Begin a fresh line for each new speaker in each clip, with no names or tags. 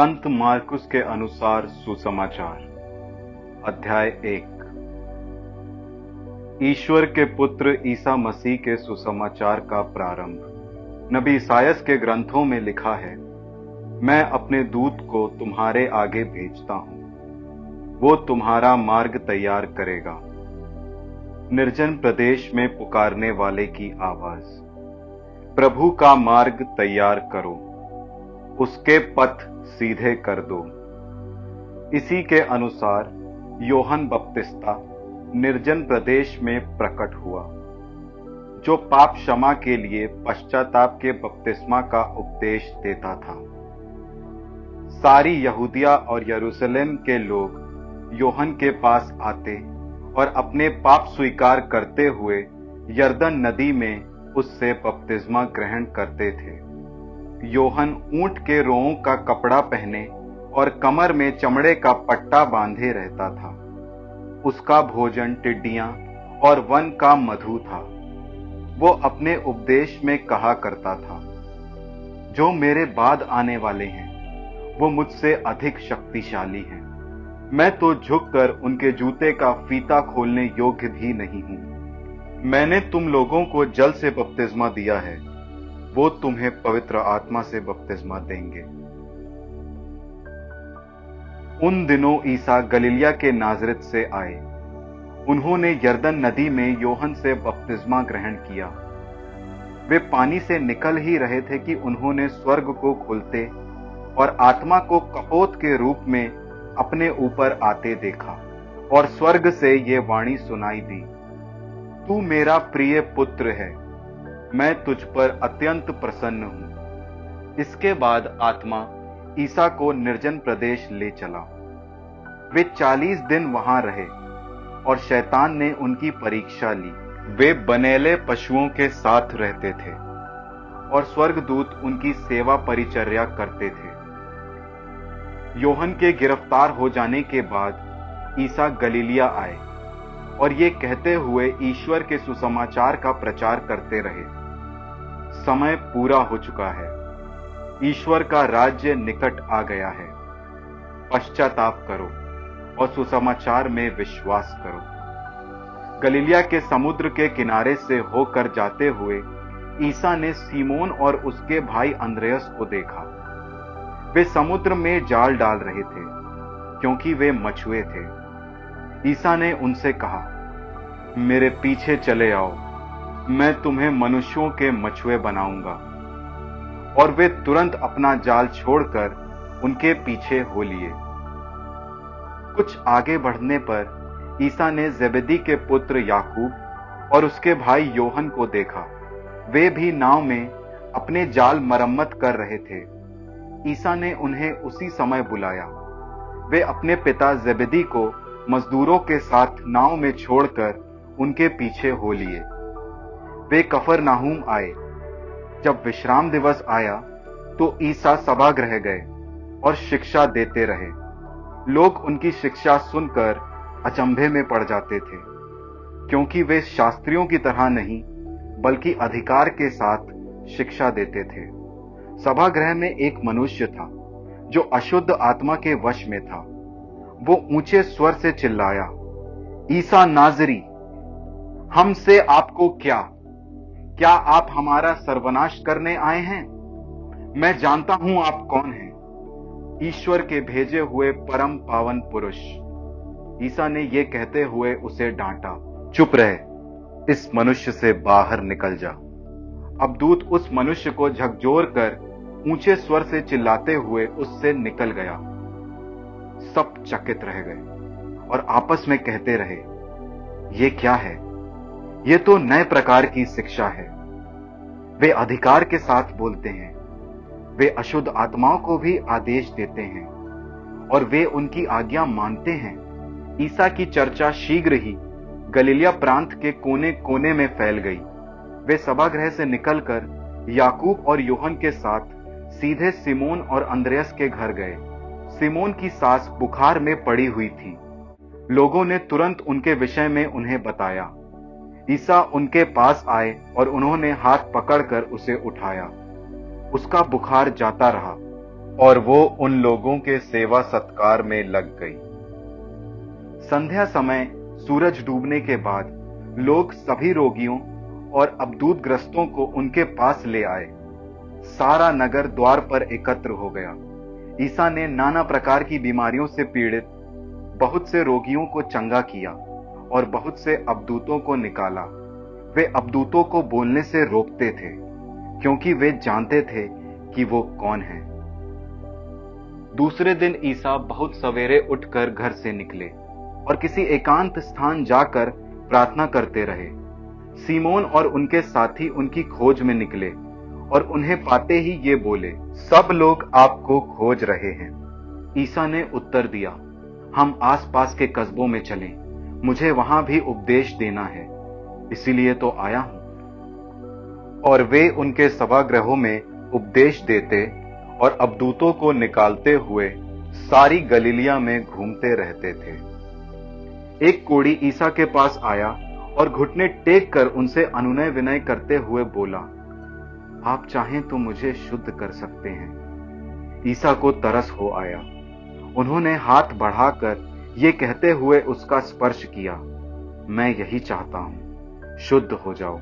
संत मार्कुस के अनुसार सुसमाचार। अध्याय एक। ईश्वर के पुत्र ईसा मसीह के सुसमाचार का प्रारंभ। नबी सायस के ग्रंथों में लिखा है, मैं अपने दूत को तुम्हारे आगे भेजता हूँ। वो तुम्हारा मार्ग तैयार करेगा। निर्जन प्रदेश में पुकारने वाले की आवाज़। प्रभु का मार्ग तैयार करो। उसके पथ सीधे कर दो। इसी के अनुसार योहन बपतिस्ता निर्जन प्रदेश में प्रकट हुआ, जो पाप क्षमा के लिए पश्चाताप के बपतिस्मा का उपदेश देता था। सारी यहूदिया और यरूशलेम के लोग योहन के पास आते और अपने पाप स्वीकार करते हुए यर्दन नदी में उससे बपतिस्मा ग्रहण करते थे। योहन ऊँट के रोओं का कपड़ा पहने और कमर में चमड़े का पट्टा बांधे रहता था। उसका भोजन टिड्डियाँ और वन का मधु था। वो अपने उपदेश में कहा करता था, जो मेरे बाद आने वाले हैं, वो मुझसे अधिक शक्तिशाली हैं। मैं तो झुककर उनके जूते का फीता खोलने योग्य भी नहीं हूँ। मैंने तुम लोगों को जल से बपतिस्मा दिया है। वो तुम्हें पवित्र आत्मा से बपतिस्मा देंगे। उन दिनों ईसा गलीलिया के नाजरत से आए। उन्होंने यर्दन नदी में योहन से बपतिस्मा ग्रहण किया। वे पानी से निकल ही रहे थे कि उन्होंने स्वर्ग को खोलते और आत्मा को कपोत के रूप में अपने ऊपर आते देखा और स्वर्ग से ये वाणी सुनाई दी। तू मेरा प्रिय पुत्र है मैं तुझ पर अत्यंत प्रसन्न हूँ। इसके बाद आत्मा ईसा को निर्जन प्रदेश ले चला। वे चालीस दिन वहाँ रहे और शैतान ने उनकी परीक्षा ली। वे बनेले पशुओं के साथ रहते थे और स्वर्गदूत उनकी सेवा परिचर्या करते थे। योहन के गिरफ़्तार हो जाने के बाद ईसा गलीलिया आए। और ये कहते हुए ईश्वर के सुसमाचार का प्रचार करते रहे। समय पूरा हो चुका है। ईश्वर का राज्य निकट आ गया है। पश्चाताप करो और सुसमाचार में विश्वास करो। गलीलिया के समुद्र के किनारे से होकर जाते हुए ईसा ने सीमोन और उसके भाई अंद्रयस को देखा। वे समुद्र में जाल डाल रहे थे, क्योंकि वे मछुए थे। ईसा ने उनसे कहा, मेरे पीछे चले आओ। मैं तुम्हें मनुष्यों के मछुए बनाऊँगा। और वे तुरंत अपना जाल छोड़कर उनके पीछे हो लिए। कुछ आगे बढ़ने पर ईसा ने जेबेदी के पुत्र याकूब और उसके भाई योहन को देखा। वे भी नाव में अपने जाल मरम्मत कर रहे थे। ईसा ने उन्हें उसी समय बुलाया। वे अपने पिता जेबेदी को मजदूरों के साथ नाव में छोड़कर उनके पीछे हो लिए। वे कफर नाहूम आए। जब विश्राम दिवस आया तो ईसा सभागृह गए और शिक्षा देते रहे। लोग उनकी शिक्षा सुनकर अचंभे में पड़ जाते थे, क्योंकि वे शास्त्रियों की तरह नहीं, बल्कि अधिकार के साथ शिक्षा देते थे। सभागृह में एक मनुष्य था, जो अशुद्ध आत्मा के वश में था। वो ऊँचे स्वर से चिल्लाया, ईसा नाजरी, हमसे आपको क्या? क्या आप हमारा सर्वनाश करने आए हैं? मैं जानता हूँ आप कौन हैं। ईश्वर के भेजे हुए परम पावन पुरुष, ईसा ने यह कहते हुए उसे डांटा, चुप रहे, इस मनुष्य से बाहर निकल जा। अब दूत उस मनुष्य को झकझोर कर ऊँचे स्वर से चिल्लाते हुए उससे निकल गया। सब चकित रह गए और आपस में कहते रहे, ये क्या है? ये तो नए प्रकार की शिक्षा है। वे अधिकार के साथ बोलते हैं। वे अशुद्ध आत्माओं को भी आदेश देते हैं और वे उनकी आज्ञा मानते हैं। ईसा की चर्चा शीघ्र ही गलीलिया प्रांत के कोने कोने में फैल गई। वे सभागृह से निकलकर याकूब और योहन के साथ सीधे सिमोन और अंद्रयस के घर गए। सिमोन की सास बुखार में पड़ी हुई थी। लोगों ने तुरंत उनके विषय में उन्हें बताया। ईसा उनके पास आए और उन्होंने हाथ पकड़कर उसे उठाया। उसका बुखार जाता रहा और वो उन लोगों के सेवा सत्कार में लग गई। संध्या समय सूरज डूबने के बाद लोग सभी रोगियों और अबदूत ग्रस्तों को उनके पास ले आए। सारा नगर द्वार पर एकत्र हो गया। ईसा ने नाना प्रकार की बीमारियों से पीड़ित, बहुत से रोगियों को चंगा किया और बहुत से अबदूतों को निकाला। वे अबदूतों को बोलने से रोकते थे, क्योंकि वे जानते थे कि वो कौन है। दूसरे दिन ईसा बहुत सवेरे उठकर घर से निकले और किसी एकांत स्थान जाकर प्रार्थना करते रहे। सीमोन और उनके साथी उनकी खोज में निकले। और उन्हें पाते ही ये बोले, सब लोग आपको खोज रहे हैं। ईसा ने उत्तर दिया, हम आसपास के कस्बों में चलें, मुझे वहाँ भी उपदेश देना है, इसीलिए तो आया हूँ। और वे उनके सभागृहों में उपदेश देते और अबदूतों को निकालते हुए सारी गलीलिया में घूमते रहते थे। एक कोड़ी ईसा के पास आया और घुटने टेक कर उनसे अनुनय विनय करते हुए बोला आप चाहें तो मुझे शुद्ध कर सकते हैं। ईसा को तरस हो आया। उन्होंने हाथ बढ़ाकर ये कहते हुए उसका स्पर्श किया, मैं यही चाहता हूँ। शुद्ध हो जाओ।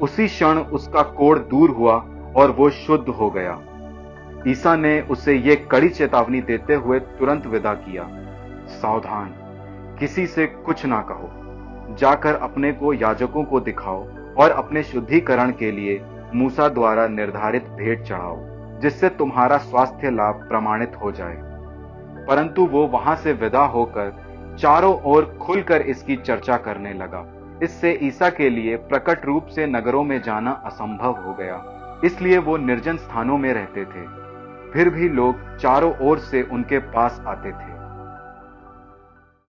उसी क्षण उसका कोड़ दूर हुआ और वो शुद्ध हो गया। ईसा ने उसे ये कड़ी चेतावनी देते हुए तुरंत विदा किया, सावधान, किसी से कुछ ना कहो। जाकर अपने को याजकों को दिखाओ और अपने शुद्धिकरण के लिए मूसा द्वारा निर्धारित भेंट चढ़ाओ, जिससे तुम्हारा स्वास्थ्य लाभ प्रमाणित हो जाए। परंतु वो वहाँ से विदा होकर चारों ओर खुलकर इसकी चर्चा करने लगा। इससे ईसा के लिए प्रकट रूप से नगरों में जाना असंभव हो गया। इसलिए वो निर्जन स्थानों में रहते थे। फिर भी लोग चारों ओर से उनके पास आते थे।